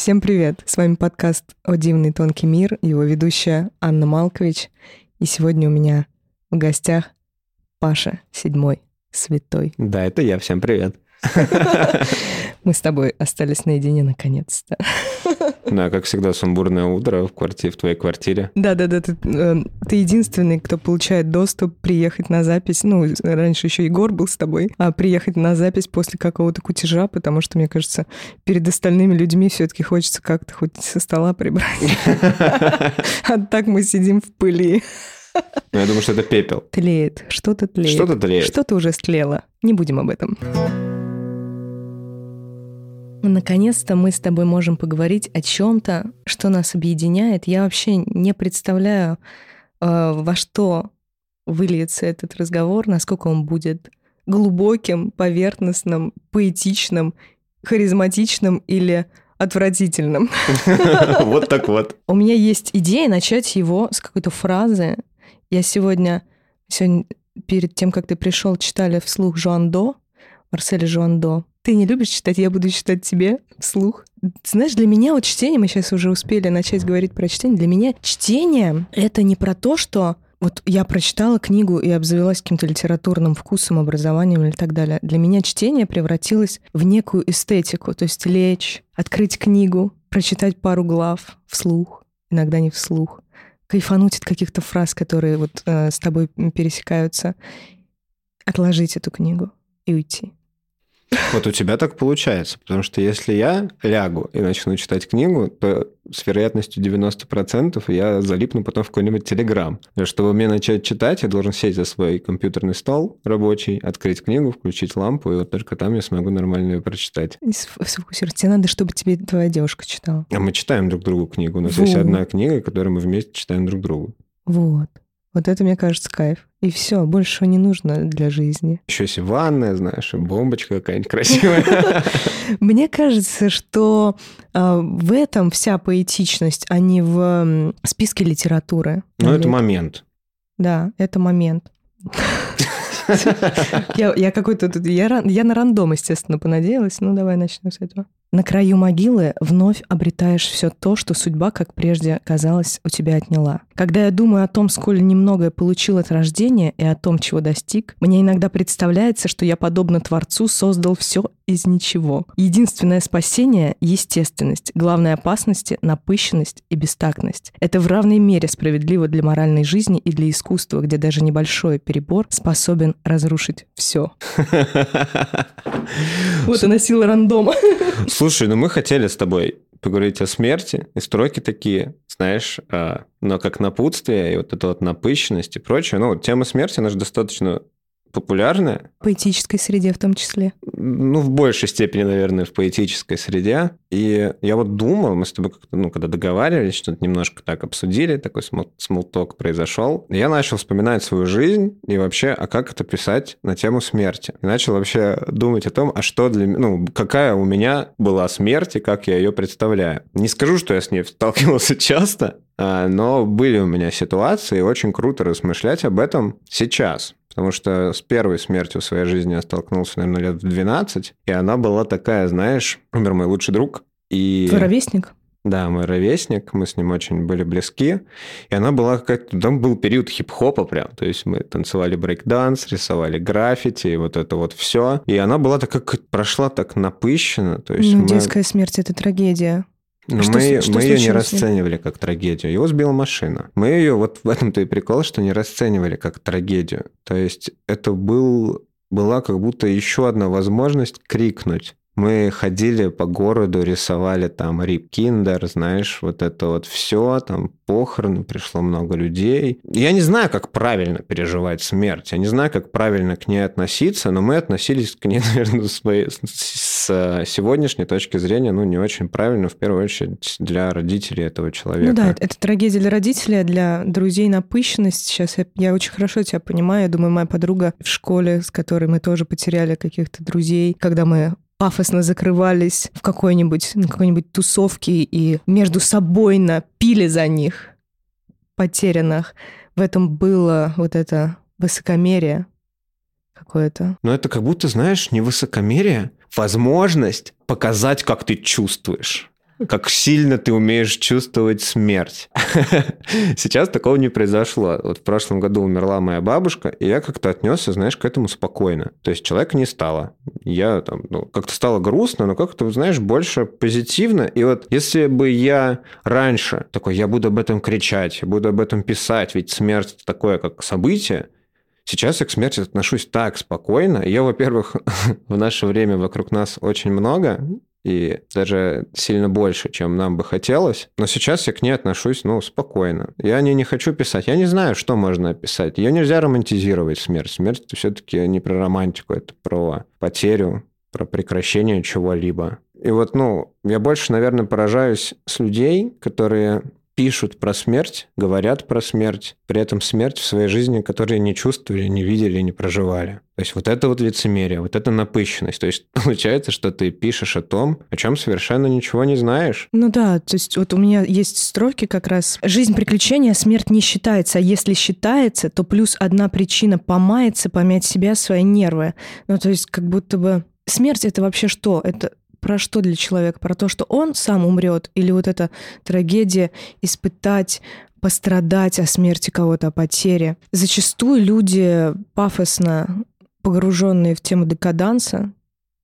Всем привет! С вами подкаст «О дивный тонкий мир», его ведущая Анна Малкович. И сегодня у меня в гостях Паша Седьмой, святой. Да, это я. Всем привет. Мы с тобой остались наедине наконец-то. Да, как всегда, сумбурное утро в квартире, в твоей квартире. Да-да-да, ты, э, ты единственный, кто получает доступ приехать на запись. Ну, раньше еще Егор был с тобой, а приехать на запись после какого-то кутежа, потому что, мне кажется, перед остальными людьми все-таки хочется как-то хоть со стола прибрать. А так мы сидим в пыли. Ну, я думаю, что это пепел. Тлеет, что-то тлеет. Что-то тлеет. Что-то уже стлело. Не будем об этом. Наконец-то мы с тобой можем поговорить о чем-то, что нас объединяет. Я вообще не представляю, э, во что выльется этот разговор, насколько он будет глубоким, поверхностным, поэтичным, харизматичным или отвратительным. Вот так вот. У меня есть идея начать его с какой-то фразы. Я сегодня, сегодня перед тем, как ты пришел, читали вслух Жуандо, Марселя Жуандо. Ты не любишь читать, я буду читать тебе вслух. Знаешь, для меня вот чтение, мы сейчас уже успели начать говорить про чтение, для меня чтение — это не про то, что вот я прочитала книгу и обзавелась каким-то литературным вкусом, образованием или так далее. Для меня чтение превратилось в некую эстетику, то есть лечь, открыть книгу, прочитать пару глав вслух, иногда не вслух, кайфануть от каких-то фраз, которые вот э, с тобой пересекаются, отложить эту книгу и уйти. Вот у тебя так получается, потому что если я лягу и начну читать книгу, то с вероятностью 90% я залипну потом в какой-нибудь Телеграм. Чтобы мне начать читать, я должен сесть за свой компьютерный стол рабочий, открыть книгу, включить лампу, и вот только там я смогу нормально ее прочитать. И сфокусироваться. Тебе надо, чтобы тебе твоя девушка читала. А мы читаем друг другу книгу. У нас вот. есть одна книга, которую мы вместе читаем друг другу. Вот. Вот это, мне кажется, кайф. И все, больше не нужно для жизни. Еще есть ванная, знаешь, и бомбочка какая-нибудь красивая. Мне кажется, что а, в этом вся поэтичность, а не в списке литературы. Ну, это момент. Да, это момент. Я, какой-то... Я, я на рандом, естественно, понадеялась. Ну, давай начнем с этого. На краю могилы вновь обретаешь все то, что судьба, как прежде казалось, у тебя отняла. Когда я думаю о том, сколь немного я получил от рождения и о том, чего достиг, мне иногда представляется, что я, подобно Творцу, создал все из ничего. Единственное спасение — естественность, главная опасность — напыщенность и бестактность. Это в равной мере справедливо для моральной жизни и для искусства, где даже небольшой перебор способен разрушить все. Вот она сила рандома. Слушай, ну мы хотели с тобой поговорить о смерти, и строки такие, знаешь, а, но как напутствие, и вот эта вот напыщенность и прочее. Ну, тема смерти, она же достаточно популярная. В поэтической среде в том числе. Ну, в большей степени, наверное, в поэтической среде. И я вот думал, мы с тобой как-то, ну, когда договаривались, что-то немножко так обсудили, такой смолток произошел. Я начал вспоминать свою жизнь и вообще, а как это писать на тему смерти. И начал вообще думать о том, а что для ну, какая у меня была смерть и как я ее представляю. Не скажу, что я с ней сталкивался часто, а, но были у меня ситуации, и очень круто размышлять об этом сейчас. Потому что с первой смертью в своей жизни я столкнулся, наверное, лет в 12, и она была такая, знаешь, умер мой лучший друг. И... Твой ровесник? Да, мой ровесник, мы с ним очень были близки. И она была какая-то... Там был период хип-хопа прям. То есть мы танцевали брейк-данс, рисовали граффити, и вот это вот все. И она была так, как прошла так напыщенно. То есть ну, мы... детская смерть – это трагедия. Но что, мы, что мы ее не расценивали как трагедию. Его сбила машина. Мы ее, вот в этом-то и прикол, что не расценивали как трагедию. То есть это был, была как будто еще одна возможность крикнуть. Мы ходили по городу, рисовали там Рип Киндер, знаешь, вот это вот все, там похороны, пришло много людей. Я не знаю, как правильно переживать смерть, я не знаю, как правильно к ней относиться, но мы относились к ней, наверное, с, с сегодняшней точки зрения, ну, не очень правильно, в первую очередь, для родителей этого человека. Ну да, это трагедия для родителей, а для друзей напыщенность. Сейчас я, я очень хорошо тебя понимаю. Я думаю, моя подруга в школе, с которой мы тоже потеряли каких-то друзей, когда мы пафосно закрывались в какой-нибудь, на какой-нибудь тусовке и между собой напили за них, потерянных. В этом было вот это высокомерие какое-то. Но это как будто, знаешь, не высокомерие, возможность показать, как ты чувствуешь. Как сильно ты умеешь чувствовать смерть. Сейчас такого не произошло. Вот в прошлом году умерла моя бабушка, и я как-то отнесся, знаешь, к этому спокойно. То есть человека не стало. Я там, ну, как-то стало грустно, но как-то, знаешь, больше позитивно. И вот если бы я раньше такой, я буду об этом кричать, буду об этом писать, ведь смерть такое, как событие, Сейчас я к смерти отношусь так спокойно. Ее, во-первых, в наше время вокруг нас очень много, и даже сильно больше, чем нам бы хотелось. Но сейчас я к ней отношусь, ну, спокойно. Я о ней не хочу писать. Я не знаю, что можно описать. Ее нельзя романтизировать, смерть. Смерть – это все-таки не про романтику, это про потерю, про прекращение чего-либо. И вот, ну, я больше, наверное, поражаюсь с людей, которые пишут про смерть, говорят про смерть, при этом смерть в своей жизни, которые не чувствовали, не видели, не проживали. То есть вот это вот лицемерие, вот это напыщенность. То есть получается, что ты пишешь о том, о чем совершенно ничего не знаешь. Ну да, то есть вот у меня есть строки как раз. Жизнь приключения, смерть не считается, а если считается, то плюс одна причина помаяться, помять себя, свои нервы. Ну то есть как будто бы смерть это вообще что? Это про что для человека? Про то, что он сам умрет? Или вот эта трагедия испытать пострадать о смерти кого-то, о потере. Зачастую люди пафосно погруженные в тему декаданса,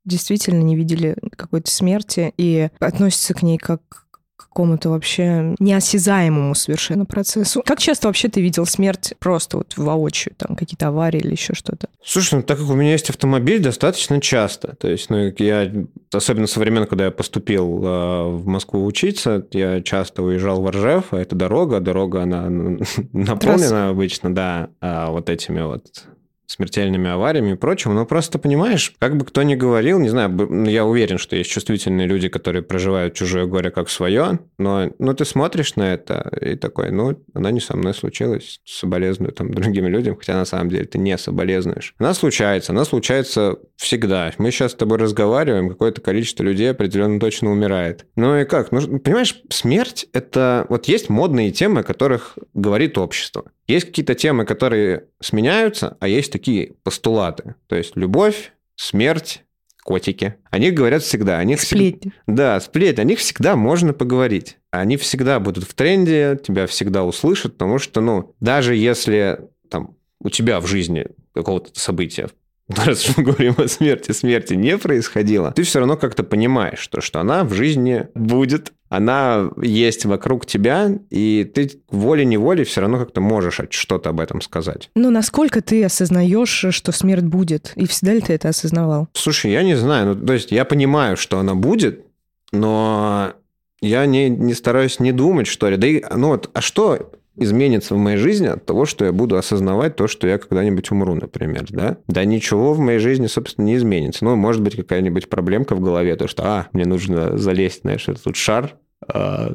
действительно не видели какой-то смерти и относятся к ней как какому-то вообще неосязаемому совершенно процессу. Как часто вообще ты видел смерть просто вот воочию, там какие-то аварии или еще что-то? Слушай, ну так как у меня есть автомобиль, достаточно часто. То есть, ну, я, особенно со времен, когда я поступил э, в Москву учиться, я часто уезжал в Ржев, а это дорога, дорога, она наполнена Трасса. обычно, да, а вот этими вот смертельными авариями и прочим. Но просто понимаешь, как бы кто ни говорил, не знаю, я уверен, что есть чувствительные люди, которые проживают чужое горе как свое, но ну, ты смотришь на это и такой, ну, она не со мной случилась, соболезную там другим людям, хотя на самом деле ты не соболезнуешь. Она случается, она случается всегда. Мы сейчас с тобой разговариваем, какое-то количество людей определенно точно умирает. Ну и как? Ну, понимаешь, смерть – это... Вот есть модные темы, о которых говорит общество. Есть какие-то темы, которые сменяются, а есть такие постулаты. То есть любовь, смерть, котики. О них говорят всегда. О них сплетни. Всегда... Да, сплетни. О них всегда можно поговорить. Они всегда будут в тренде, тебя всегда услышат, потому что, ну, даже если там у тебя в жизни какого-то события раз мы говорим о смерти, смерти не происходило, ты все равно как-то понимаешь, что, что она в жизни будет, она есть вокруг тебя, и ты волей-неволей все равно как-то можешь что-то об этом сказать. Ну, насколько ты осознаешь, что смерть будет? И всегда ли ты это осознавал? Слушай, я не знаю. Ну, то есть я понимаю, что она будет, но я не, не стараюсь не думать, что ли. Да и, ну вот, а что изменится в моей жизни от того, что я буду осознавать то, что я когда-нибудь умру, например, да? Да ничего в моей жизни, собственно, не изменится. Ну, может быть, какая-нибудь проблемка в голове, то, что, а, мне нужно залезть, знаешь, этот шар,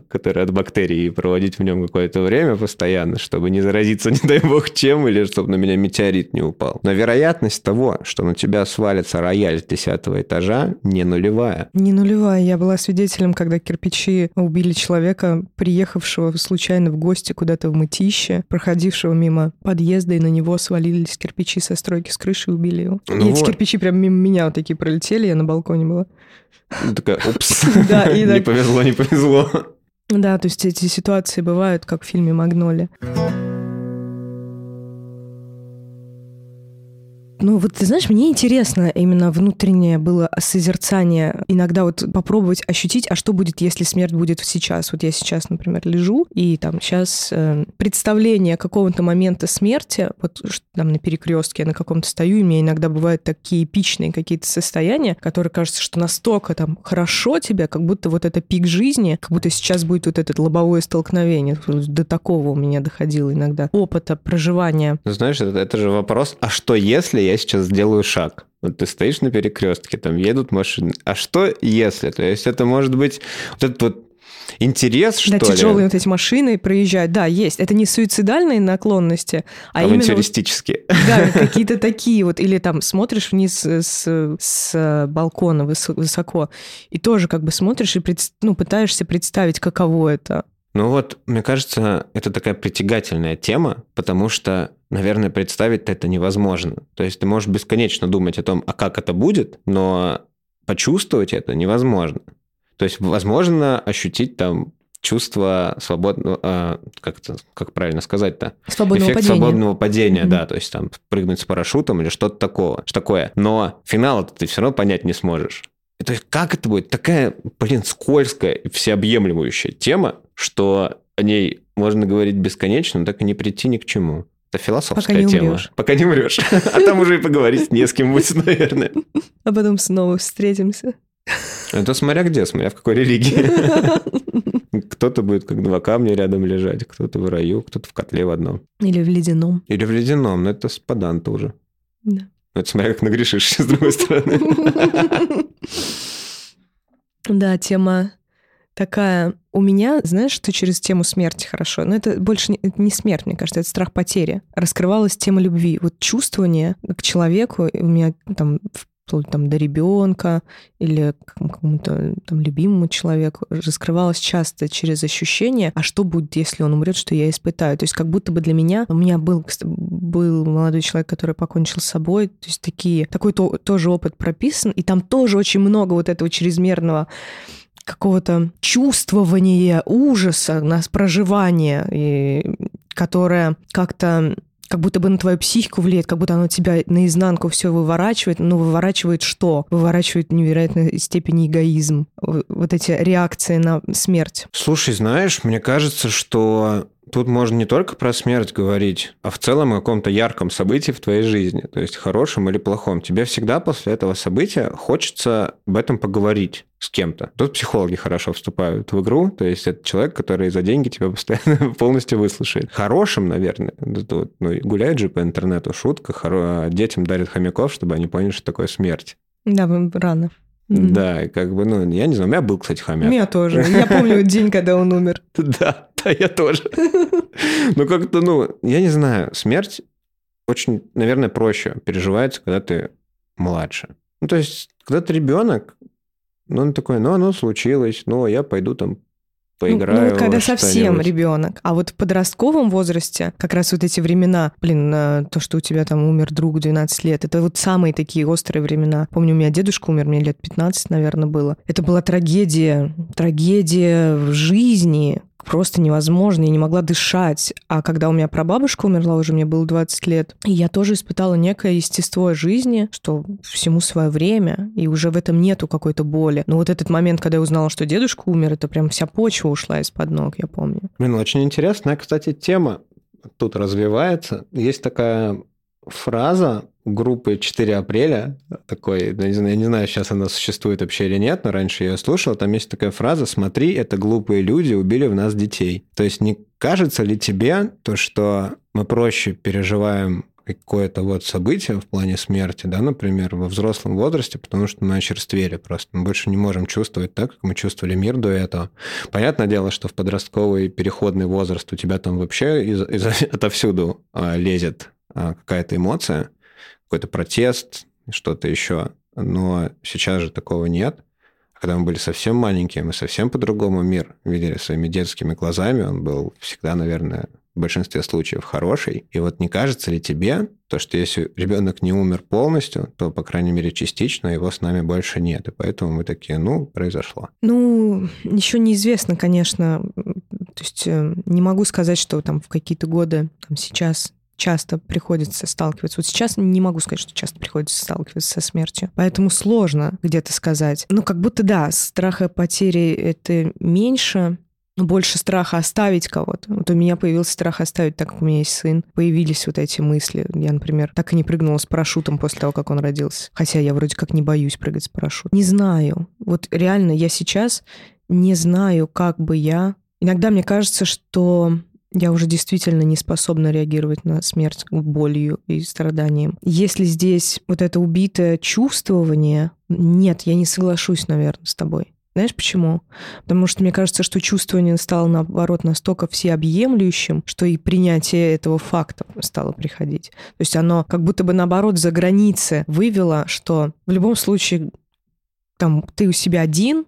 который от бактерий, и проводить в нем какое-то время постоянно, чтобы не заразиться, не дай бог, чем, или чтобы на меня метеорит не упал. Но вероятность того, что на тебя свалится рояль с десятого этажа, не нулевая. Не нулевая. Я была свидетелем, когда кирпичи убили человека, приехавшего случайно в гости куда-то в мытище, проходившего мимо подъезда, и на него свалились кирпичи со стройки с крыши и убили его. Ну и вот. эти кирпичи прям мимо меня вот такие пролетели, я на балконе была. Ну, такая, упс, не повезло, не повезло. Да, то есть эти ситуации бывают, как в фильме «Магнолия». Ну вот ты знаешь, мне интересно именно внутреннее было созерцание. Иногда вот попробовать ощутить, а что будет, если смерть будет сейчас. Вот я сейчас, например, лежу, и там сейчас э, представление какого-то момента смерти, вот там на перекрестке я на каком-то стою, и меня иногда бывают такие эпичные какие-то состояния, которые кажется, что настолько там хорошо тебе, как будто вот это пик жизни, как будто сейчас будет вот это лобовое столкновение. До такого у меня доходило иногда опыта проживания. Знаешь, это, это же вопрос, а что если я сейчас сделаю шаг. Вот ты стоишь на перекрестке, там едут машины. А что если? То есть это может быть вот этот вот интерес, что да, ли? тяжелые вот эти машины проезжают. Да, есть. Это не суицидальные наклонности, а Авантюристические. именно... Да, какие-то такие вот. Или там смотришь вниз с, с балкона высоко, и тоже как бы смотришь и пред, ну, пытаешься представить, каково это. Ну вот, мне кажется, это такая притягательная тема, потому что, наверное, представить это невозможно. То есть ты можешь бесконечно думать о том, а как это будет, но почувствовать это невозможно. То есть, возможно, ощутить там чувство свободного, а, как, это, как правильно сказать-то? Свободного Эффект падения. свободного падения, Мгм. да, то есть там прыгнуть с парашютом или что-то такого, что такое. Но финал ты все равно понять не сможешь. То есть как это будет? Такая, блин, скользкая и всеобъемлющая тема, что о ней можно говорить бесконечно, но так и не прийти ни к чему. Это философская Пока не тема. умрешь. Пока не умрешь. А там уже и поговорить не с кем будет, наверное. А потом снова встретимся. Это смотря где, смотря в какой религии. Кто-то будет как два камня рядом лежать, кто-то в раю, кто-то в котле в одном. Или в ледяном. Или в ледяном, но это спаданта уже. Да. Это смотря как нагрешишь, с другой стороны. Да, тема такая. У меня, знаешь, что через тему смерти хорошо? Но это больше не, это не смерть, мне кажется, это страх потери. Раскрывалась тема любви. Вот чувствование к человеку у меня там там до ребенка или какому-то там любимому человеку раскрывалось часто через ощущение, а что будет, если он умрет, что я испытаю. То есть как будто бы для меня, у меня был, был молодой человек, который покончил с собой, то есть такие, такой то- тоже опыт прописан, и там тоже очень много вот этого чрезмерного какого-то чувствования ужаса, нас проживания, и, которое как-то как будто бы на твою психику влияет, как будто оно тебя наизнанку все выворачивает. Ну, выворачивает что? Выворачивает невероятной степени эгоизм. Вот эти реакции на смерть. Слушай, знаешь, мне кажется, что тут можно не только про смерть говорить, а в целом о каком-то ярком событии в твоей жизни, то есть хорошем или плохом. Тебе всегда после этого события хочется об этом поговорить с кем-то. Тут психологи хорошо вступают в игру, то есть это человек, который за деньги тебя постоянно полностью выслушает. Хорошим, наверное, вот, ну, гуляет же по интернету шутка, хоро- детям дарят хомяков, чтобы они поняли, что такое смерть. Да, рано. Да, как бы, ну, я не знаю, у меня был, кстати, У хомяк. меня тоже. Я помню день, когда он умер. Да, да, я тоже. Ну, как-то, ну, я не знаю, смерть очень, наверное, проще переживается, когда ты младше. Ну, то есть, когда ты ребенок, ну, он такой, ну, оно случилось, ну, я пойду там Ну, поиграю. ну, вот когда совсем что-нибудь». ребенок. А вот в подростковом возрасте, как раз вот эти времена, блин, э, то, что у тебя там умер друг в 12 лет, это вот самые такие острые времена. Помню, у меня дедушка умер, мне лет 15, наверное, было. Это была трагедия, трагедия в жизни, просто невозможно, я не могла дышать. А когда у меня прабабушка умерла, уже мне было 20 лет, я тоже испытала некое естество жизни, что всему свое время, и уже в этом нету какой-то боли. Но вот этот момент, когда я узнала, что дедушка умер, это прям вся почва ушла из-под ног, я помню. Блин, очень интересная, кстати, тема тут развивается. Есть такая фраза группы 4 апреля, такой, я не знаю, я не знаю, сейчас она существует вообще или нет, но раньше я ее слушал, там есть такая фраза «Смотри, это глупые люди убили в нас детей». То есть не кажется ли тебе то, что мы проще переживаем какое-то вот событие в плане смерти, да, например, во взрослом возрасте, потому что мы очерствели просто. Мы больше не можем чувствовать так, как мы чувствовали мир до этого. Понятное дело, что в подростковый переходный возраст у тебя там вообще из, из- отовсюду а, лезет какая-то эмоция, какой-то протест, что-то еще. Но сейчас же такого нет. А Когда мы были совсем маленькие, мы совсем по-другому мир видели своими детскими глазами. Он был всегда, наверное, в большинстве случаев хороший. И вот не кажется ли тебе, то, что если ребенок не умер полностью, то, по крайней мере, частично его с нами больше нет. И поэтому мы такие, ну, произошло. Ну, еще неизвестно, конечно. То есть э, не могу сказать, что там в какие-то годы, там сейчас часто приходится сталкиваться. Вот сейчас не могу сказать, что часто приходится сталкиваться со смертью. Поэтому сложно где-то сказать. Ну, как будто да, страха потери это меньше, больше страха оставить кого-то. Вот у меня появился страх оставить, так как у меня есть сын. Появились вот эти мысли. Я, например, так и не прыгнула с парашютом после того, как он родился. Хотя я вроде как не боюсь прыгать с парашютом. Не знаю. Вот реально я сейчас не знаю, как бы я... Иногда мне кажется, что я уже действительно не способна реагировать на смерть болью и страданием. Если здесь вот это убитое чувствование, нет, я не соглашусь, наверное, с тобой. Знаешь почему? Потому что мне кажется, что чувствование стало, наоборот, настолько всеобъемлющим, что и принятие этого факта стало приходить. То есть оно как будто бы, наоборот, за границы вывело, что в любом случае там ты у себя один,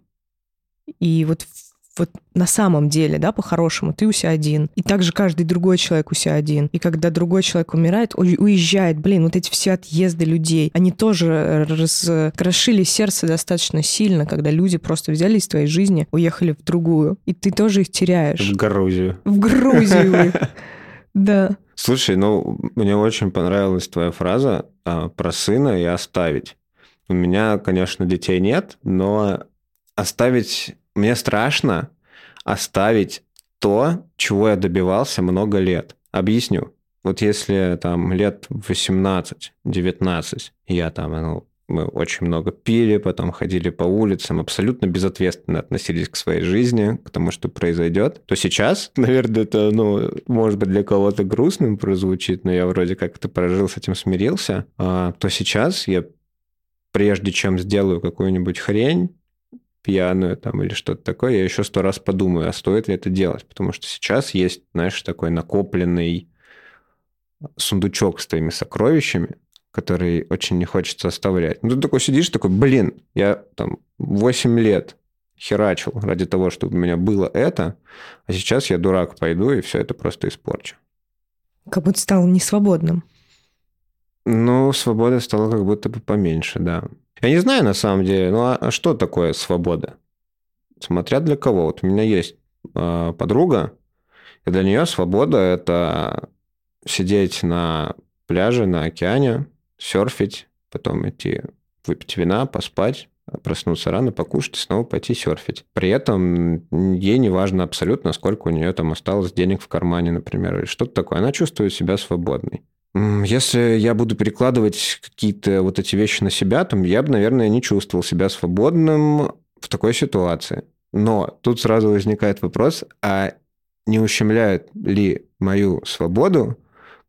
и вот вот на самом деле, да, по-хорошему, ты у себя один. И также каждый другой человек у себя один. И когда другой человек умирает, уезжает, блин, вот эти все отъезды людей, они тоже раскрошили сердце достаточно сильно, когда люди просто взяли из твоей жизни, уехали в другую. И ты тоже их теряешь. В Грузию. В Грузию. Да. Слушай, ну, мне очень понравилась твоя фраза а, про сына и оставить. У меня, конечно, детей нет, но оставить мне страшно оставить то, чего я добивался много лет. Объясню. Вот если там лет 18-19 я там, ну, мы очень много пили, потом ходили по улицам, абсолютно безответственно относились к своей жизни, к тому, что произойдет, то сейчас, наверное, это, ну, может быть, для кого-то грустным прозвучит, но я вроде как это прожил, с этим смирился, а, то сейчас я, прежде чем сделаю какую-нибудь хрень, пьяную там или что-то такое, я еще сто раз подумаю, а стоит ли это делать, потому что сейчас есть, знаешь, такой накопленный сундучок с твоими сокровищами, который очень не хочется оставлять. Ну, ты такой сидишь, такой, блин, я там 8 лет херачил ради того, чтобы у меня было это, а сейчас я дурак пойду и все это просто испорчу. Как будто стал несвободным. Ну, свобода стала как будто бы поменьше, да. Я не знаю, на самом деле, ну а, а что такое свобода? Смотря для кого. Вот у меня есть э, подруга, и для нее свобода – это сидеть на пляже, на океане, серфить, потом идти выпить вина, поспать, проснуться рано, покушать и снова пойти серфить. При этом ей не важно абсолютно, сколько у нее там осталось денег в кармане, например, или что-то такое. Она чувствует себя свободной. Если я буду перекладывать какие-то вот эти вещи на себя, то я бы, наверное, не чувствовал себя свободным в такой ситуации. Но тут сразу возникает вопрос, а не ущемляют ли мою свободу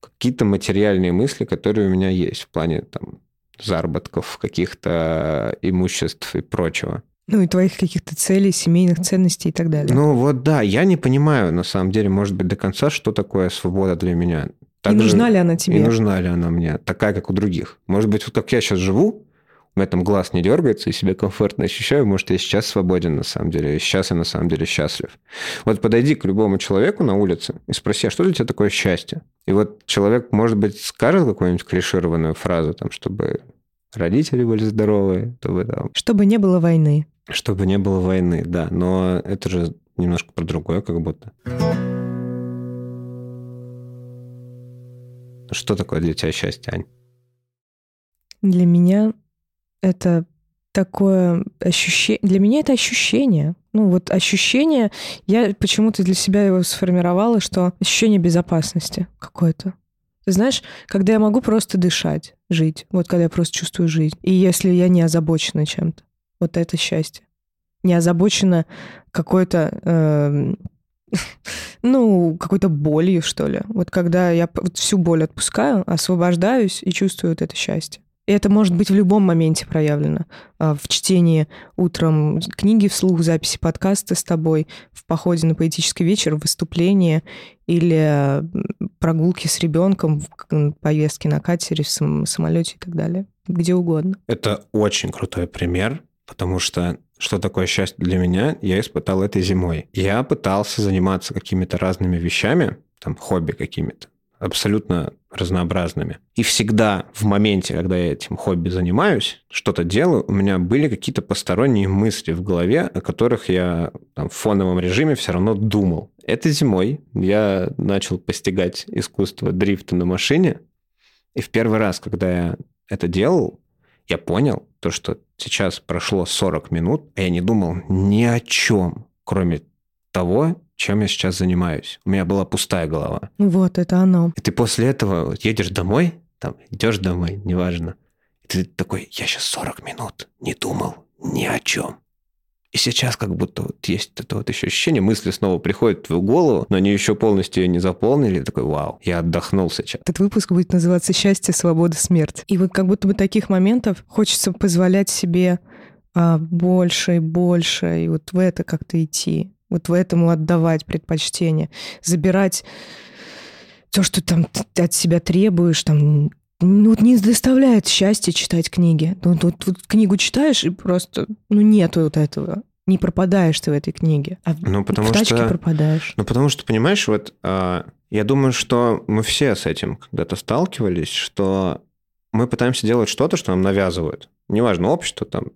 какие-то материальные мысли, которые у меня есть в плане там, заработков, каких-то имуществ и прочего? Ну и твоих каких-то целей, семейных ценностей и так далее. Ну вот да, я не понимаю, на самом деле, может быть, до конца, что такое свобода для меня. Так и нужна ли она тебе? И нужна ли она мне, такая, как у других. Может быть, вот как я сейчас живу, у меня там глаз не дергается, и себя комфортно ощущаю, может, я сейчас свободен на самом деле, и сейчас я на самом деле счастлив. Вот подойди к любому человеку на улице и спроси, а что для тебя такое счастье? И вот человек, может быть, скажет какую-нибудь клишированную фразу, там, чтобы родители были здоровы, чтобы там... Чтобы не было войны. Чтобы не было войны, да. Но это же немножко про другое как будто. Что такое для тебя счастье, Ань? Для меня это такое ощущение... Для меня это ощущение. Ну, вот ощущение... Я почему-то для себя его сформировала, что ощущение безопасности какое-то. Ты знаешь, когда я могу просто дышать, жить, вот когда я просто чувствую жизнь, и если я не озабочена чем-то, вот это счастье. Не озабочена какой-то э, ну, какой-то болью, что ли. Вот когда я всю боль отпускаю, освобождаюсь и чувствую вот это счастье. И это может быть в любом моменте проявлено. А, в чтении утром книги вслух, записи подкаста с тобой, в походе на поэтический вечер, в выступлении или прогулки с ребенком, в поездке на катере, в самолете и так далее. Где угодно. Это очень крутой пример, потому что что такое счастье для меня, я испытал этой зимой. Я пытался заниматься какими-то разными вещами, там, хобби какими-то, абсолютно разнообразными. И всегда в моменте, когда я этим хобби занимаюсь, что-то делаю, у меня были какие-то посторонние мысли в голове, о которых я там, в фоновом режиме все равно думал. Это зимой я начал постигать искусство дрифта на машине, и в первый раз, когда я это делал, я понял то, что сейчас прошло 40 минут, а я не думал ни о чем, кроме того, чем я сейчас занимаюсь. У меня была пустая голова. Вот, это оно. И ты после этого едешь домой, там, идешь домой, неважно, и ты такой, я сейчас 40 минут не думал ни о чем. И сейчас как будто вот есть это вот еще ощущение, мысли снова приходят в твою голову, но они еще полностью ее не заполнили. такой, вау, я отдохнул сейчас. Этот выпуск будет называться «Счастье, свобода, смерть». И вот как будто бы таких моментов хочется позволять себе а, больше и больше, и вот в это как-то идти, вот в этому отдавать предпочтение, забирать то, что там от себя требуешь, там ну, вот не доставляет счастья читать книги. Ну, вот, вот книгу читаешь, и просто, ну, нету вот этого. не пропадаешь ты в этой книге, а Ну, потому в тачке что... пропадаешь. Ну, потому что, понимаешь, вот а, я думаю, что мы все с этим когда-то сталкивались, что мы пытаемся делать что-то, что нам навязывают. Неважно, общество, там,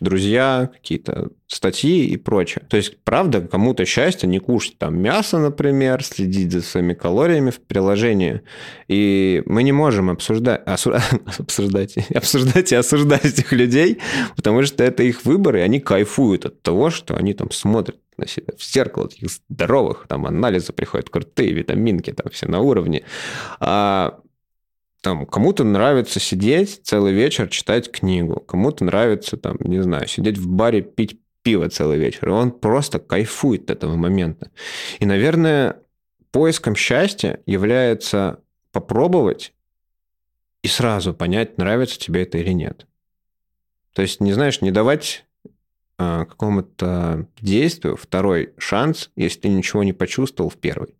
друзья, какие-то статьи и прочее. То есть, правда, кому-то счастье не кушать там мясо, например, следить за своими калориями в приложении. И мы не можем обсуждать, осу- обсуждать, обсуждать и осуждать этих людей, потому что это их выбор, и они кайфуют от того, что они там смотрят на себя в зеркало таких здоровых, там анализы приходят крутые, витаминки там все на уровне. А там кому-то нравится сидеть целый вечер, читать книгу, кому-то нравится, там, не знаю, сидеть в баре, пить пиво целый вечер. И он просто кайфует от этого момента. И, наверное, поиском счастья является попробовать и сразу понять, нравится тебе это или нет. То есть, не знаешь, не давать а, какому-то действию второй шанс, если ты ничего не почувствовал в первый.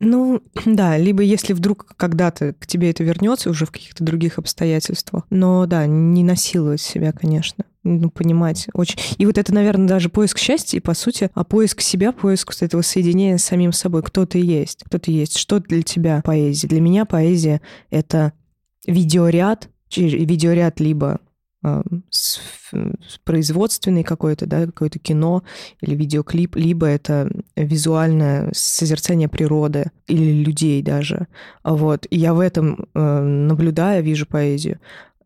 Ну, да, либо если вдруг когда-то к тебе это вернется уже в каких-то других обстоятельствах. Но да, не насиловать себя, конечно. Ну, понимать очень. И вот это, наверное, даже поиск счастья, и по сути, а поиск себя, поиск вот этого соединения с самим собой. Кто ты есть? Кто ты есть? Что для тебя поэзия? Для меня поэзия — это видеоряд, видеоряд либо производственный какой-то, да, какое-то кино или видеоклип, либо это визуальное созерцание природы или людей даже. Вот. И я в этом э, наблюдаю, вижу поэзию.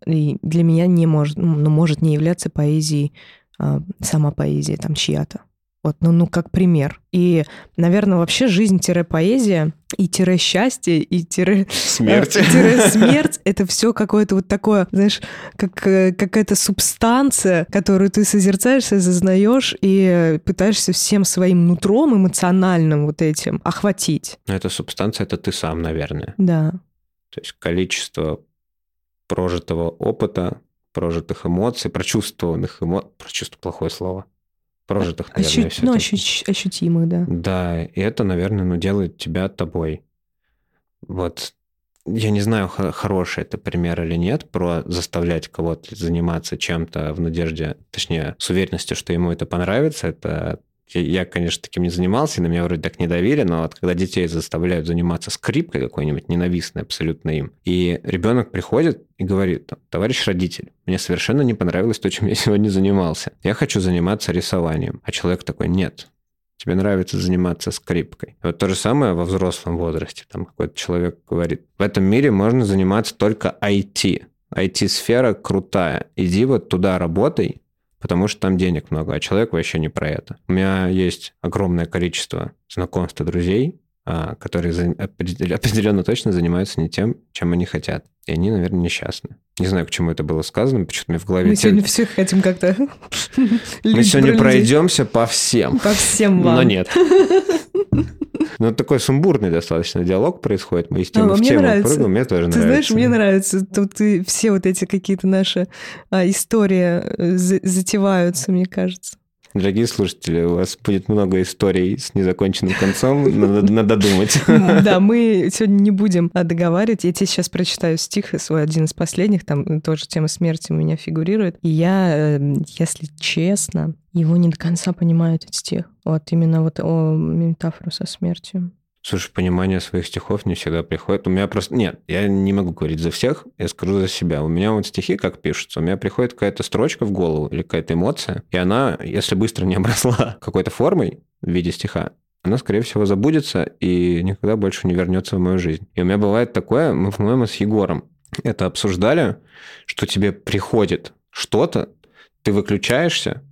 И для меня не может, ну, может не являться поэзией э, сама поэзия там чья-то. Вот, ну, ну, как пример. И, наверное, вообще жизнь-поэзия и тире счастье, и тире смерть. Э, тире смерть — это все какое-то вот такое, знаешь, как э, какая-то субстанция, которую ты созерцаешь, осознаешь и пытаешься всем своим нутром эмоциональным вот этим охватить. Но эта субстанция — это ты сам, наверное. Да. То есть количество прожитого опыта, прожитых эмоций, прочувствованных эмоций, прочувствую плохое слово, прожитых, наверное, Ощу... Ну, ощу... ощутимых, да. Да, и это, наверное, ну, делает тебя тобой. Вот я не знаю, хороший это пример или нет, про заставлять кого-то заниматься чем-то в надежде, точнее, с уверенностью, что ему это понравится. Это я, конечно, таким не занимался, и на меня вроде так не давили, но вот когда детей заставляют заниматься скрипкой какой-нибудь ненавистной абсолютно им, и ребенок приходит и говорит, товарищ родитель, мне совершенно не понравилось то, чем я сегодня занимался. Я хочу заниматься рисованием. А человек такой, нет, тебе нравится заниматься скрипкой. Вот то же самое во взрослом возрасте. Там какой-то человек говорит, в этом мире можно заниматься только IT. IT-сфера крутая. Иди вот туда работай, потому что там денег много, а человек вообще не про это. У меня есть огромное количество знакомств и друзей, которые определенно точно занимаются не тем, чем они хотят. И они, наверное, несчастны. Не знаю, к чему это было сказано, почему-то мне в голове... Мы сегодня все хотим как-то... Мы сегодня пройдемся по всем. По всем вам. Но нет. Ну, такой сумбурный достаточно диалог происходит. Мы из темы а, в тему нравится. прыгаем, мне тоже Ты нравится. знаешь, мне нравится. Тут и все вот эти какие-то наши а, истории э, затеваются, мне кажется. Дорогие слушатели, у вас будет много историй с незаконченным концом, надо, надо думать. Да, мы сегодня не будем а, договаривать. Я тебе сейчас прочитаю стих, свой один из последних, там тоже тема смерти у меня фигурирует. И я, э, если честно, его не до конца понимаю, этот стих. Вот именно вот о метафору со смертью. Слушай, понимание своих стихов не всегда приходит. У меня просто... Нет, я не могу говорить за всех, я скажу за себя. У меня вот стихи как пишутся. У меня приходит какая-то строчка в голову или какая-то эмоция, и она, если быстро не обросла какой-то формой в виде стиха, она, скорее всего, забудется и никогда больше не вернется в мою жизнь. И у меня бывает такое, мы, по-моему, с Егором это обсуждали, что тебе приходит что-то, ты выключаешься,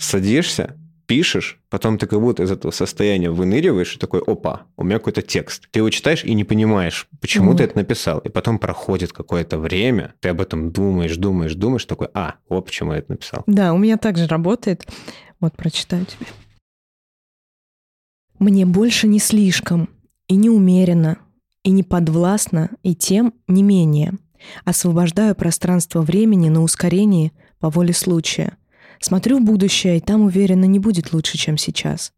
садишься, пишешь, потом ты как будто из этого состояния выныриваешь и такой, опа, у меня какой-то текст. Ты его читаешь и не понимаешь, почему mm. ты это написал. И потом проходит какое-то время, ты об этом думаешь, думаешь, думаешь, такой, а, вот почему я это написал. Да, у меня также работает. Вот прочитаю тебе. Мне больше не слишком, и не умеренно, и не подвластно, и тем не менее. Освобождаю пространство времени на ускорение по воле случая – Смотрю в будущее, и там, уверенно, не будет лучше, чем сейчас.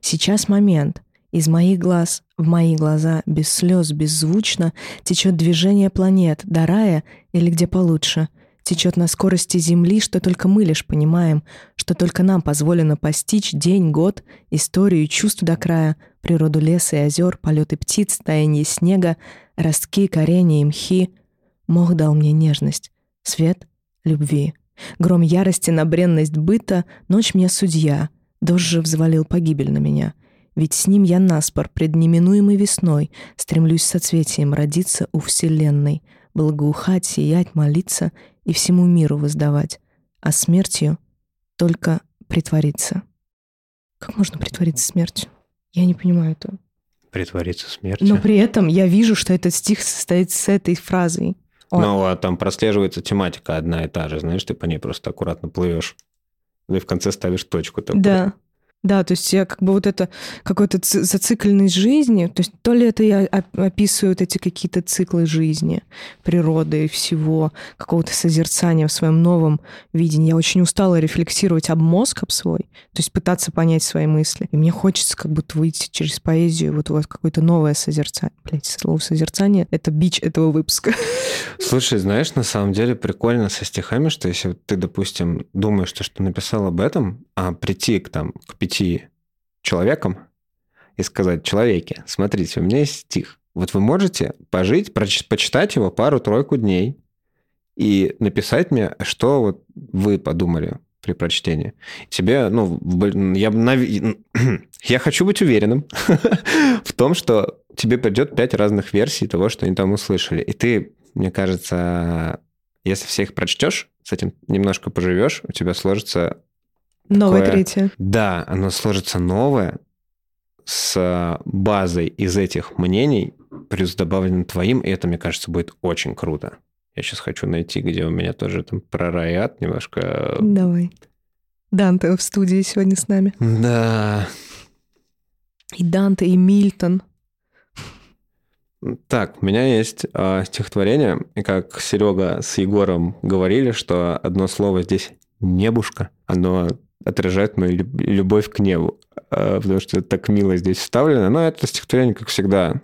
Сейчас момент. Из моих глаз в мои глаза, без слез, беззвучно, течет движение планет, до рая или где получше. течет на скорости Земли, что только мы лишь понимаем, что только нам позволено постичь день, год, историю чувств до края, природу леса и озер, полеты птиц, таяние снега, ростки, коренья и мхи. Мох дал мне нежность, свет любви. Гром ярости на бренность быта, ночь мне судья, дождь же взвалил погибель на меня. Ведь с ним я наспор пред неминуемой весной стремлюсь соцветием родиться у Вселенной, благоухать, сиять, молиться и всему миру воздавать, а смертью только притвориться. Как можно притвориться смертью? Я не понимаю этого. Притвориться смертью. Но при этом я вижу, что этот стих состоит с этой фразой. Он- Ну, а там прослеживается тематика одна и та же, знаешь, ты по ней просто аккуратно плывешь. И в конце ставишь точку. такую. Да. Да, то есть я как бы вот это какой-то зацикленность жизни, то есть то ли это я оп- описываю вот эти какие-то циклы жизни, природы и всего, какого-то созерцания в своем новом видении. Я очень устала рефлексировать об мозг об свой, то есть пытаться понять свои мысли. И мне хочется как будто выйти через поэзию вот вот какое-то новое созерцание. Блять, слово созерцание — это бич этого выпуска. Слушай, знаешь, на самом деле прикольно со стихами, что если ты, допустим, думаешь, что, что написал об этом, а прийти к, там, к пяти человекам и сказать, человеки, смотрите, у меня есть стих. Вот вы можете пожить, почитать его пару-тройку дней и написать мне, что вот вы подумали при прочтении. Тебе, ну, я, я хочу быть уверенным в том, что тебе придет пять разных версий того, что они там услышали. И ты, мне кажется, если всех прочтешь, с этим немножко поживешь, у тебя сложится Новое Такое- третье. да, оно сложится новое с базой из этих мнений, плюс добавленным твоим, и это, мне кажется, будет очень круто. Я сейчас хочу найти, где у меня тоже там про рай ад немножко... Давай. Данте в студии сегодня с нами. Да. И Данте, и Мильтон. Так, у меня есть э, стихотворение, и как Серега с Егором говорили, что одно слово здесь «небушка», оно отражает мою люб- любовь к небу, э, потому что это так мило здесь вставлено. Но это стихотворение, как всегда,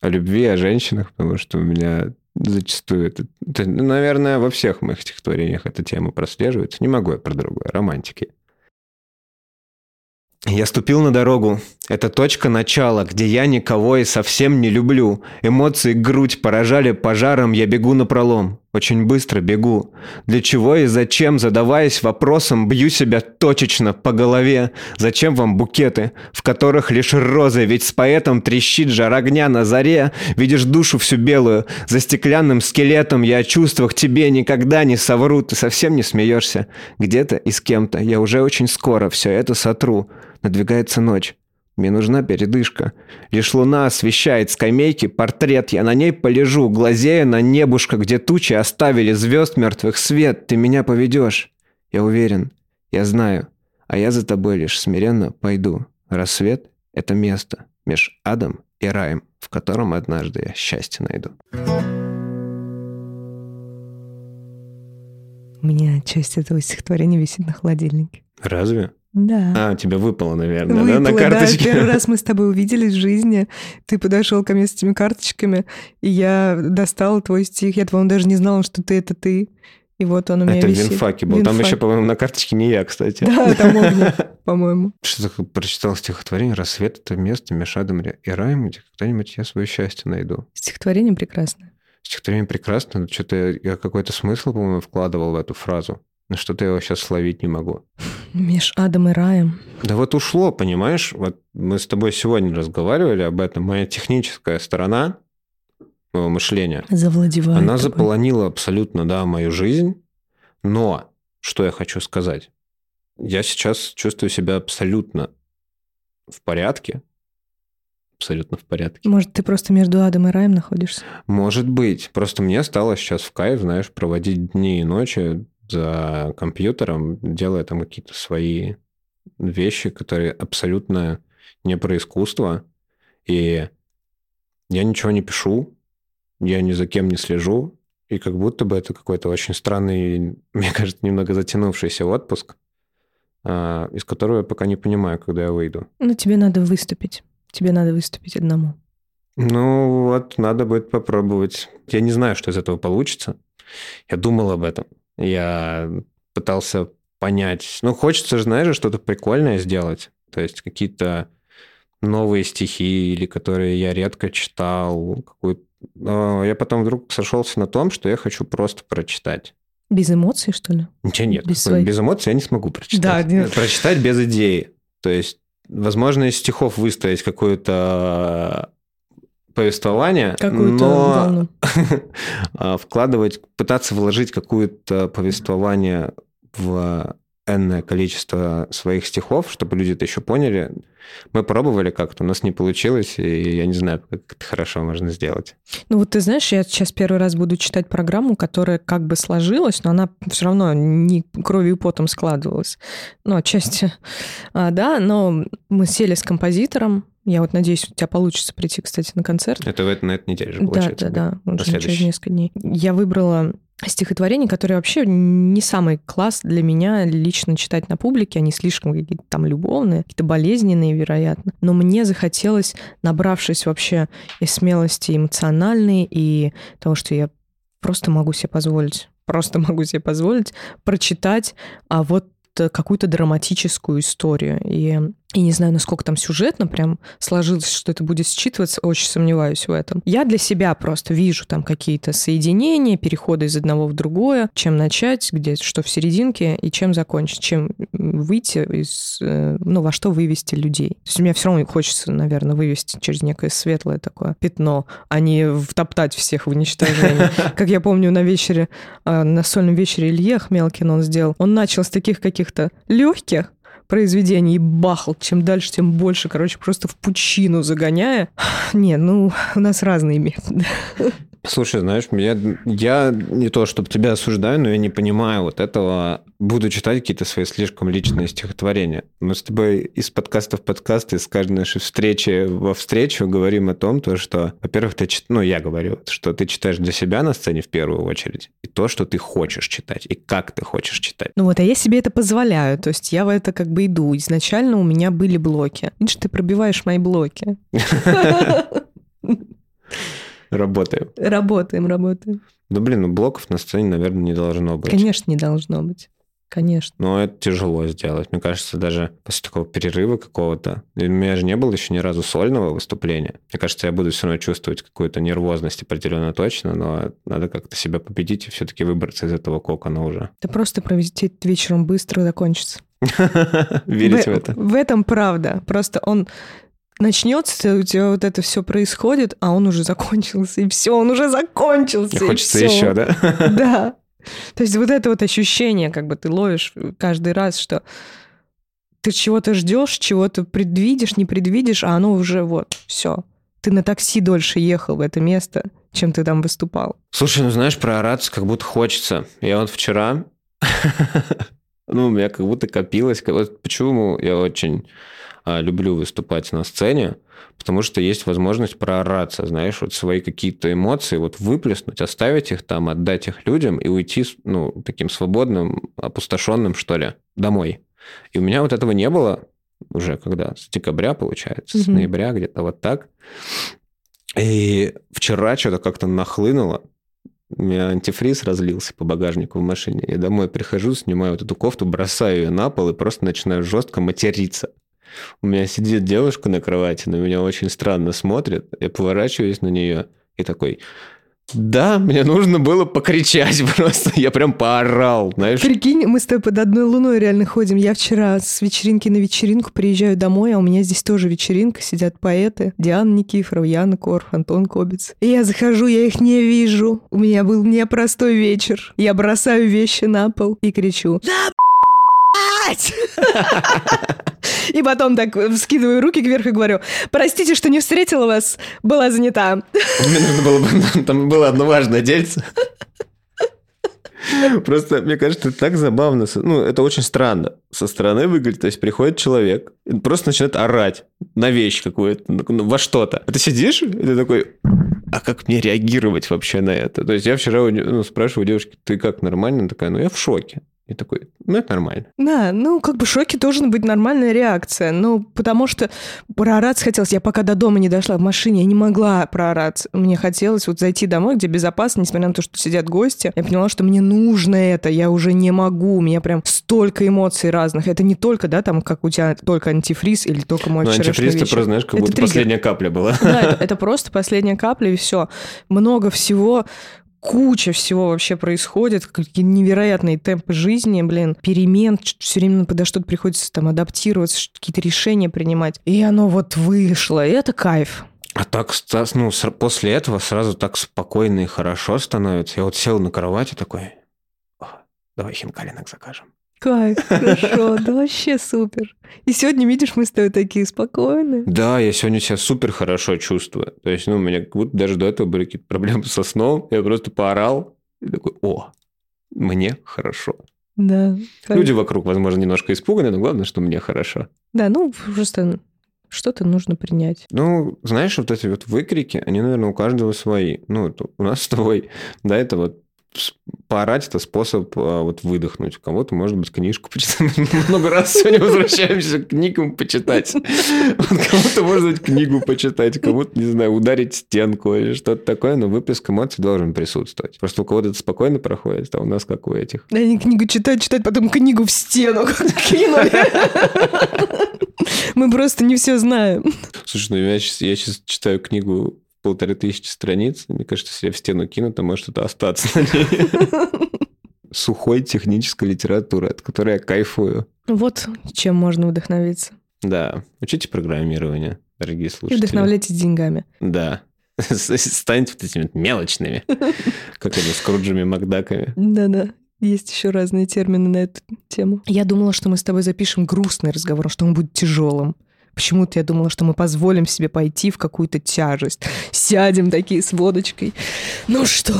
о любви, о женщинах, потому что у меня зачастую это, это, ну, наверное, во всех моих стихотворениях эта тема прослеживается. Не могу я про другое, романтики. Я ступил на дорогу. Это точка начала, где я никого и совсем не люблю. Эмоции грудь поражали пожаром, я бегу на пролом. Очень быстро бегу. Для чего и зачем, задаваясь вопросом, бью себя точечно по голове. Зачем вам букеты, в которых лишь розы, ведь с поэтом трещит жар огня на заре. Видишь душу всю белую, за стеклянным скелетом я о чувствах тебе никогда не совру. Ты совсем не смеешься. Где-то и с кем-то я уже очень скоро все это сотру. Надвигается ночь. Мне нужна передышка. Лишь луна освещает скамейки, портрет. Я на ней полежу, глазея на небушка, где тучи оставили звезд мертвых свет. Ты меня поведешь. Я уверен. Я знаю. А я за тобой лишь смиренно пойду. Рассвет — это место меж адом и раем, в котором однажды я счастье найду. У меня часть этого стихотворения висит на холодильнике. Разве? Да. А, тебе выпало, наверное, да, Выпало, на да. карточке? Первый раз мы с тобой увиделись в жизни. Ты подошел ко мне с этими карточками, и я достала твой стих. Я, по-моему, даже не знала, что ты это ты. И вот он у меня Это в висит. Винфаке был. Там Винфак. еще, по-моему, на карточке не я, кстати. Да, там огнен, по-моему. Что такое прочитал стихотворение «Рассвет — это место меж адом и раем, где когда-нибудь я свое счастье найду». Стихотворение прекрасное. Стихотворение прекрасно, но что-то я какой-то смысл, по-моему, вкладывал в эту фразу. Но что-то я его сейчас словить не могу. Меж адом и раем. Да вот ушло, понимаешь? Вот мы с тобой сегодня разговаривали об этом. Моя техническая сторона моего мышления, Завладевает. она тобой. заполонила абсолютно, да, мою жизнь. Но, что я хочу сказать? Я сейчас чувствую себя абсолютно в порядке. Абсолютно в порядке. Может, ты просто между адом и раем находишься? Может быть. Просто мне стало сейчас в кайф, знаешь, проводить дни и ночи за компьютером, делая там какие-то свои вещи, которые абсолютно не про искусство. И я ничего не пишу, я ни за кем не слежу, и как будто бы это какой-то очень странный, мне кажется, немного затянувшийся отпуск, а, из которого я пока не понимаю, когда я выйду. Ну, тебе надо выступить. Тебе надо выступить одному. Ну вот, надо будет попробовать. Я не знаю, что из этого получится. Я думал об этом. Я пытался понять. Ну, хочется же, знаешь, что-то прикольное сделать. То есть какие-то новые стихи, или которые я редко читал. Какую Но я потом вдруг сошелся на том, что я хочу просто прочитать. Без эмоций, что ли? Ничего нет. Без Без, своих- эмоций я не смогу прочитать. Да, нет. Прочитать без идеи. То есть, возможно, из стихов выставить какое-то повествование, но а, вкладывать, пытаться вложить какое-то повествование в энное количество своих стихов, чтобы люди это еще поняли. Мы пробовали как-то, у нас не получилось, и я не знаю, как это хорошо можно сделать. Ну вот ты знаешь, я сейчас первый раз буду читать программу, которая как бы сложилась, но она все равно не кровью и потом складывалась. Ну, отчасти, а, да, но мы сели с композитором. Я вот надеюсь, у тебя получится прийти, кстати, на концерт. Это в- на этой неделе же Да, получается. да, да, уже через несколько дней. Я выбрала стихотворения, которые вообще не самый класс для меня лично читать на публике. Они слишком какие-то там любовные, какие-то болезненные, вероятно. Но мне захотелось, набравшись вообще и смелости эмоциональной, и того, что я просто могу себе позволить, просто могу себе позволить прочитать а вот э, какую-то драматическую историю. И, и не знаю, насколько там сюжетно прям сложилось, что это будет считываться, очень сомневаюсь в этом. Я для себя просто вижу там какие-то соединения, переходы из одного в другое, чем начать, где что в серединке, и чем закончить, чем выйти из, э, ну, во что вывести людей. То есть мне все равно хочется, наверное, вывести через некое светлое такое пятно, а не втоптать всех в уничтожение. Как я помню на вечере, э, на сольном вечере Илье Ахмелкин он сделал, он начал с таких каких-то легких, произведений бахал. Чем дальше, тем больше. Короче, просто в пучину загоняя. Не, ну, у нас разные методы. Слушай, знаешь, я, я не то, чтобы тебя осуждаю, но я не понимаю вот этого. Буду читать какие-то свои слишком личные стихотворения. Мы с тобой из подкаста в подкаст, из каждой нашей встречи во встречу говорим о том, то, что, во-первых, ты чит... ну, я говорю, что ты читаешь для себя на сцене в первую очередь, и то, что ты хочешь читать, и как ты хочешь читать. Ну вот, а я себе это позволяю. То есть я в это как бы иду. Изначально у меня были блоки. Видишь, ты пробиваешь мои блоки. Работаем. Работаем, работаем. Ну, блин, ну блоков на сцене, наверное, не должно быть. Конечно, не должно быть. Конечно. Но это тяжело сделать. Мне кажется, даже после такого перерыва какого-то. У меня же не было еще ни разу сольного выступления. Мне кажется, я буду все равно чувствовать какую-то нервозность определенно точно, но надо как-то себя победить и все-таки выбраться из этого кокона уже. Это просто провести вечером быстро закончится. Верить в это. В этом правда. Просто он начнется, у тебя вот это все происходит, а он уже закончился, и все, он уже закончился. И и хочется всё. еще, да? Да. То есть вот это вот ощущение, как бы ты ловишь каждый раз, что ты чего-то ждешь, чего-то предвидишь, не предвидишь, а оно уже вот, все. Ты на такси дольше ехал в это место, чем ты там выступал. Слушай, ну знаешь, проораться как будто хочется. Я вот вчера, ну, у меня как будто копилось. Вот почему я очень люблю выступать на сцене, потому что есть возможность проораться, знаешь, вот свои какие-то эмоции вот выплеснуть, оставить их там, отдать их людям и уйти, с- ну, таким свободным, опустошенным, что ли, домой. И у меня вот этого не было уже когда, с декабря, получается, с Мгм. ноября, где-то вот так. И вчера что-то как-то нахлынуло, у меня антифриз разлился по багажнику в машине. Я домой прихожу, снимаю вот эту кофту, бросаю ее на пол и просто начинаю жестко материться. У меня сидит девушка на кровати, на меня очень странно смотрит. Я поворачиваюсь на нее и такой... Да, мне нужно было покричать просто. Я прям поорал, знаешь. Прикинь, мы с тобой под одной луной реально ходим. Я вчера с вечеринки на вечеринку приезжаю домой, а у меня здесь тоже вечеринка, сидят поэты. Диана Никифорова, Яна Корф, Антон Кобец. И я захожу, я их не вижу. У меня был непростой вечер. Я бросаю вещи на пол и кричу «Да, блядь!» И потом так вскидываю руки кверху и говорю «Простите, что не встретила вас, была занята». Мне нужно было бы... Там было одно важное дельце. Просто, мне кажется, это так забавно. Ну, это очень странно. Со стороны выглядит. То есть приходит человек просто начинает орать на вещь какую-то, во что-то. А ты сидишь, и ты такой, а как мне реагировать вообще на это? То есть я вчера ну, спрашиваю у девушки, ты как, нормально? Она такая, ну, я в шоке. И такой, ну, это нормально. Да, ну, как бы шоки должна быть нормальная реакция. Ну, потому что проораться хотелось. Я пока до дома не дошла в машине, я не могла проораться. Мне хотелось вот зайти домой, где безопасно, несмотря на то, что сидят гости. Я поняла, что мне нужно это, я уже не могу. У меня прям столько эмоций разных. Это не только, да, там, как у тебя только антифриз или только мой Ну, вчерашний антифриз, ты просто знаешь, как Это будто триггер. последняя капля была. Да, это, это просто последняя капля, и все. Много всего, куча всего вообще происходит, какие невероятные темпы жизни, блин, перемен, все время подо что-то приходится там адаптироваться, какие-то решения принимать. И оно вот вышло, и это кайф. А так, ну, после этого сразу так спокойно и хорошо становится. Я вот сел на кровати такой, «О, давай хинкалинок закажем. Кайф, хорошо, да вообще супер. И сегодня, видишь, мы с тобой такие спокойные. Да, я сегодня себя супер хорошо чувствую. То есть, ну, у меня как будто даже до этого были какие-то проблемы со сном. Я просто поорал и такой, о, мне хорошо. Да. кайф. Люди вокруг, возможно, немножко испуганы, но главное, что мне хорошо. Да, ну просто что-то нужно принять. Ну, знаешь, вот эти вот выкрики, они, наверное, у каждого свои. Ну, у нас с тобой, да, это вот поорать это способ а, вот выдохнуть. У кого-то, может быть, книжку почитать. Много раз сегодня возвращаемся к книгам почитать. Вот Кому-то, может быть, книгу почитать, кому-то, не знаю, ударить стенку или что-то такое, но выплеск эмоций должен присутствовать. Просто у кого-то это спокойно проходит, а у нас как у этих. Да, они книгу читают, читают, потом книгу в стену кинули. Мы просто не все знаем. Слушай, ну я сейчас, я сейчас читаю книгу полторы тысячи страниц. Мне кажется, если я в стену кину, то может что-то остаться на ней. Сухой технической литературы, от которой я кайфую. Вот чем можно вдохновиться. Да, учите программирование, дорогие И слушатели. вдохновляйтесь деньгами. Да. Станьте вот этими мелочными, как они, Скруджами Макдаками. Да-да. Есть еще разные термины на эту тему. Я думала, что мы с тобой запишем грустный разговор, что он будет тяжелым. Почему-то я думала, что мы позволим себе пойти в какую-то тяжесть. Сядем такие с водочкой. Ну что?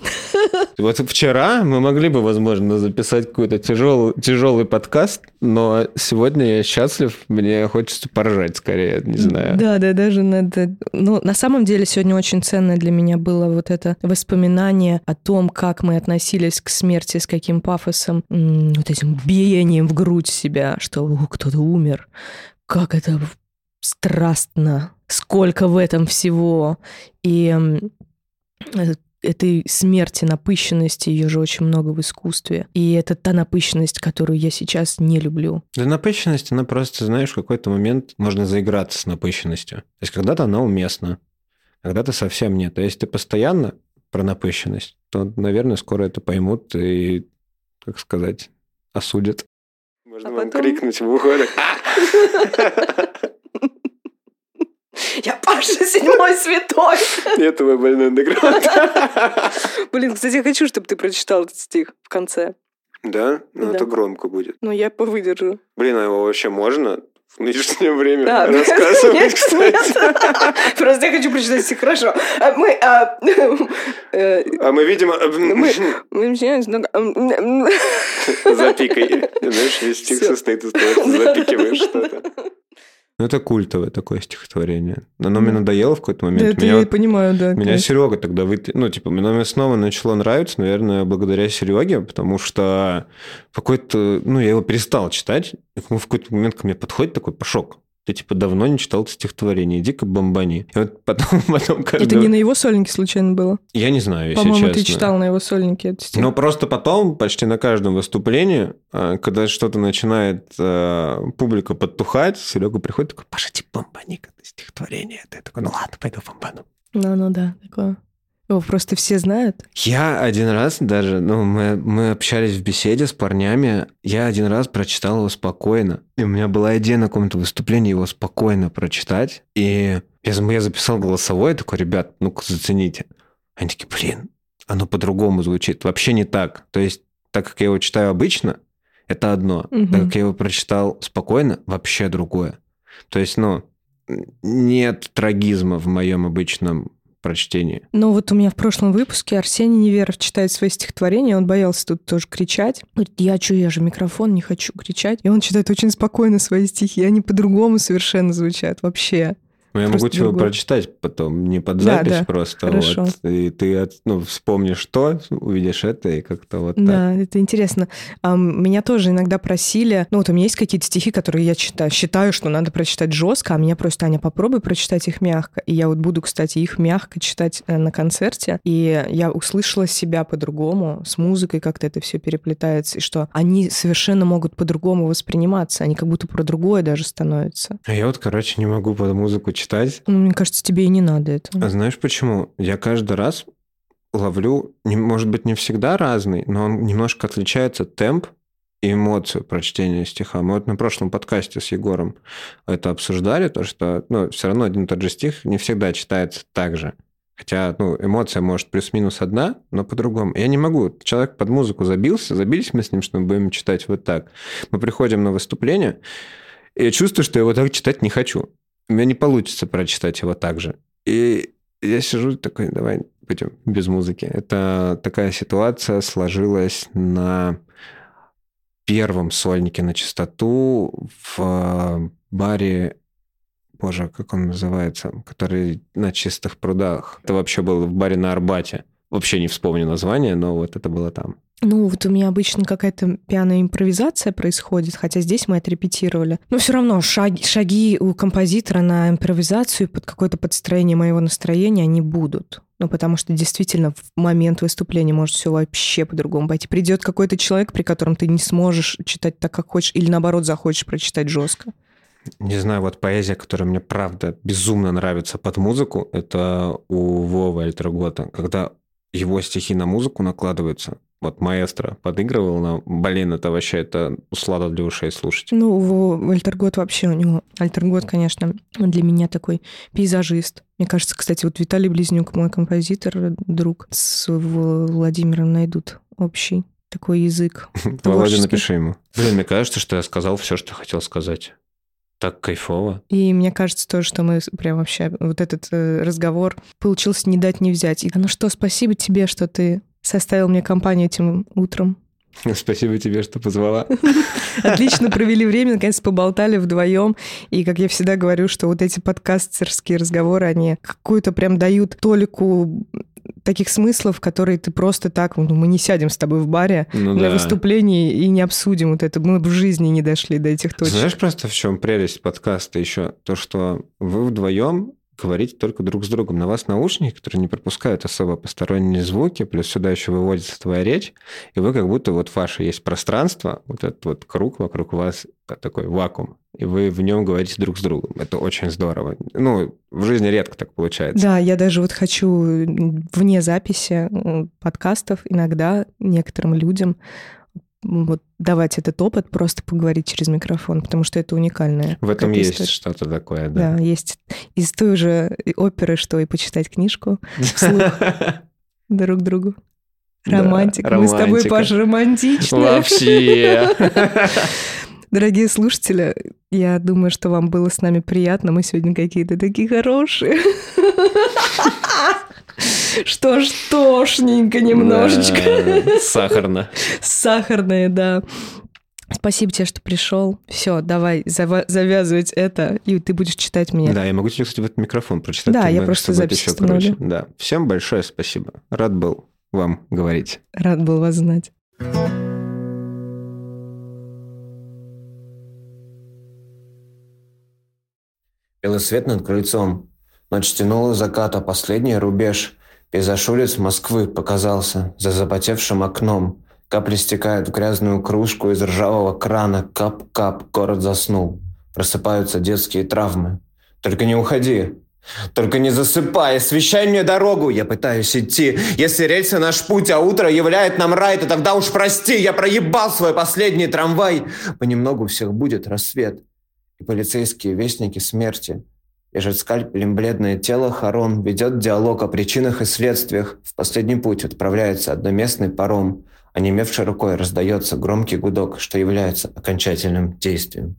Вот вчера мы могли бы, возможно, записать какой-то тяжелый, тяжелый подкаст, но сегодня я счастлив, мне хочется поржать скорее, не знаю. Да, да, даже надо... Ну, на самом деле сегодня очень ценное для меня было вот это воспоминание о том, как мы относились к смерти, с каким пафосом, вот этим биением в грудь себя, что «О, кто-то умер. Как это страстно, сколько в этом всего. И э, этой смерти, напыщенности, ее же очень много в искусстве. И это та напыщенность, которую я сейчас не люблю. Да напыщенность, она просто, знаешь, в какой-то момент можно заиграться с напыщенностью. То есть когда-то она уместна, когда-то совсем нет. А если ты постоянно про напыщенность, то, наверное, скоро это поймут и, как сказать, осудят. Можно А вам потом- крикнуть в ухо. Я Паша седьмой святой! Это мой больной андеграунд. Блин, кстати, я хочу, чтобы ты прочитал этот стих в конце. Да? Ну, Да. это громко будет. Ну, я повыдержу. Блин, а его вообще можно в нынешнее время Да, рассказывать, нет, кстати? нет. Просто я хочу прочитать стих хорошо. А Мы... а, э, А мы, видимо, Мы- мы запикай. Знаешь, весь стих состоит из того, что запикиваешь что-то. Ну, это культовое такое стихотворение. Оно мне Да. надоело в какой-то Да, момент. это Меня я вот- понимаю, да. Меня конечно. Серега тогда вытя... Ну, типа, мне снова начало нравиться, наверное, благодаря Сереге, потому что какой-то... Ну, я его перестал читать. И в какой-то момент ко мне подходит такой Пашок. Ты, типа, давно не читал это стихотворение, иди-ка бомбани. И вот потом, потом каждый... Это не на его сольнике случайно было? Я не знаю, если По-моему, честно. ты читал на его сольнике этот стих. Но просто потом, почти на каждом выступлении, а, когда что-то начинает а, публика подтухать, Серега приходит такой, Паша, типа, бомбани это стихотворение. Ты такой, ну ладно, пойду бомбану. Ну, ну да, такое. Его просто все знают. Я один раз даже, ну, мы, мы общались в беседе с парнями, я один раз прочитал его спокойно. И у меня была идея на каком-то выступлении его спокойно прочитать. И я, я записал голосовой, такой, ребят, ну-ка зацените. Они такие, блин, оно по-другому звучит. Вообще не так. То есть, так как я его читаю обычно, это одно. Мгм. Так как я его прочитал спокойно, вообще другое. То есть, ну, нет трагизма в моем обычном прочтении. Ну вот у меня в прошлом выпуске Арсений Неверов читает свои стихотворения, он боялся тут тоже кричать. Говорит, я что, я же микрофон, не хочу кричать. И он читает очень спокойно свои стихи, они по-другому совершенно звучат вообще. Ну, я могу тебе прочитать потом, не под запись да, да. просто. Хорошо. Вот, и ты ну, вспомнишь что, увидишь это, и как-то вот Да, так. это интересно. Меня тоже иногда просили, ну вот у меня есть какие-то стихи, которые я читаю, считаю, что надо прочитать жестко, а меня просто, Аня, попробуй прочитать их мягко. И я вот буду, кстати, их мягко читать э, на концерте, и я услышала себя по-другому, с музыкой как-то это все переплетается, и что они совершенно могут по-другому восприниматься, они как будто про другое даже становятся. А я вот, короче, не могу под музыку читать. Ну, мне кажется, тебе и не надо этого. А знаешь почему? Я каждый раз ловлю, не, может быть, не всегда разный, но он немножко отличается темп и эмоцию прочтения стиха. Мы вот на прошлом подкасте с Егором это обсуждали, то, что ну, все равно один и тот же стих не всегда читается так же. Хотя ну, эмоция может плюс-минус одна, но по-другому. Я не могу. Человек под музыку забился, забились мы с ним, что мы будем читать вот так. Мы приходим на выступление, и я чувствую, что я его так читать не хочу. У меня не получится прочитать его так же. И я сижу такой, давай будем без музыки. Это такая ситуация сложилась на первом сольнике на чистоту в баре боже, как он называется, который на чистых прудах. Это вообще было в баре на Арбате. Вообще не вспомню название, но вот это было там. Ну, вот у меня обычно какая-то пьяная импровизация происходит, хотя здесь мы отрепетировали. Но все равно шаги, шаги у композитора на импровизацию под какое-то подстроение моего настроения, они будут. Ну, потому что действительно в момент выступления может все вообще по-другому пойти. Придет какой-то человек, при котором ты не сможешь читать так, как хочешь, или наоборот захочешь прочитать жестко. Не знаю, вот поэзия, которая мне правда безумно нравится под музыку, это у Вовы Альтергота, когда его стихи на музыку накладываются. Вот маэстро подыгрывал на... Блин, это вообще это услада для ушей слушать. Ну, Альтергот вообще у него... Альтергот, конечно, для меня такой пейзажист. Мне кажется, кстати, вот Виталий Близнюк, мой композитор, друг, с Владимиром найдут общий такой язык. Володя, напиши ему. Блин, мне кажется, что я сказал все, что хотел сказать. Так кайфово. И мне кажется тоже, что мы прям вообще вот этот э, разговор получился не дать не взять. И, ну что, спасибо тебе, что ты составил мне компанию этим утром. Спасибо тебе, что позвала. Отлично провели время, наконец поболтали вдвоем. И, как я всегда говорю, что вот эти подкастерские разговоры, они какую-то прям дают толику таких смыслов, которые ты просто так, ну, мы не сядем с тобой в баре ну, на да. выступлении и не обсудим вот это. Мы в жизни не дошли до этих точек. Знаешь просто в чем прелесть подкаста еще? То, что вы вдвоем говорите только друг с другом. На вас наушники, которые не пропускают особо посторонние звуки, плюс сюда еще выводится твоя речь, и вы как будто вот ваше есть пространство, вот этот вот круг вокруг вас такой вакуум, и вы в нем говорите друг с другом. Это очень здорово. Ну, в жизни редко так получается. Да, я даже вот хочу вне записи подкастов иногда некоторым людям вот давать этот опыт, просто поговорить через микрофон, потому что это уникальное. В этом есть история. что-то такое, да. Да, есть из той же оперы, что и почитать книжку вслух друг другу. Романтика. Мы с тобой, Паша, романтичные. Вообще. Дорогие слушатели, я думаю, что вам было с нами приятно. Мы сегодня какие-то такие хорошие. Что ж, тошненько немножечко. Да, сахарно. Сахарное, да. Спасибо тебе, что пришел. Все, давай завязывать это, и ты будешь читать мне. Да, я могу тебе, кстати, в этот микрофон прочитать. Да, я просто запись еще круче. Да. Всем большое спасибо. Рад был вам говорить. Рад был вас знать. Белый свет над крыльцом. Ночь тянула заката, последний рубеж. Пейзаж улиц Москвы показался за запотевшим окном. Капли стекают в грязную кружку из ржавого крана. Кап-кап, город заснул. Просыпаются детские травмы. Только не уходи. Только не засыпай, освещай мне дорогу. Я пытаюсь идти. Если рельсы наш путь, а утро являет нам рай, то тогда уж прости, я проебал свой последний трамвай. Понемногу всех будет рассвет. И полицейские вестники смерти – Лежит скальпелем бледное тело Харон, ведет диалог о причинах и следствиях. В последний путь отправляется одноместный паром. Онемевшей рукой раздается громкий гудок, что является окончательным действием.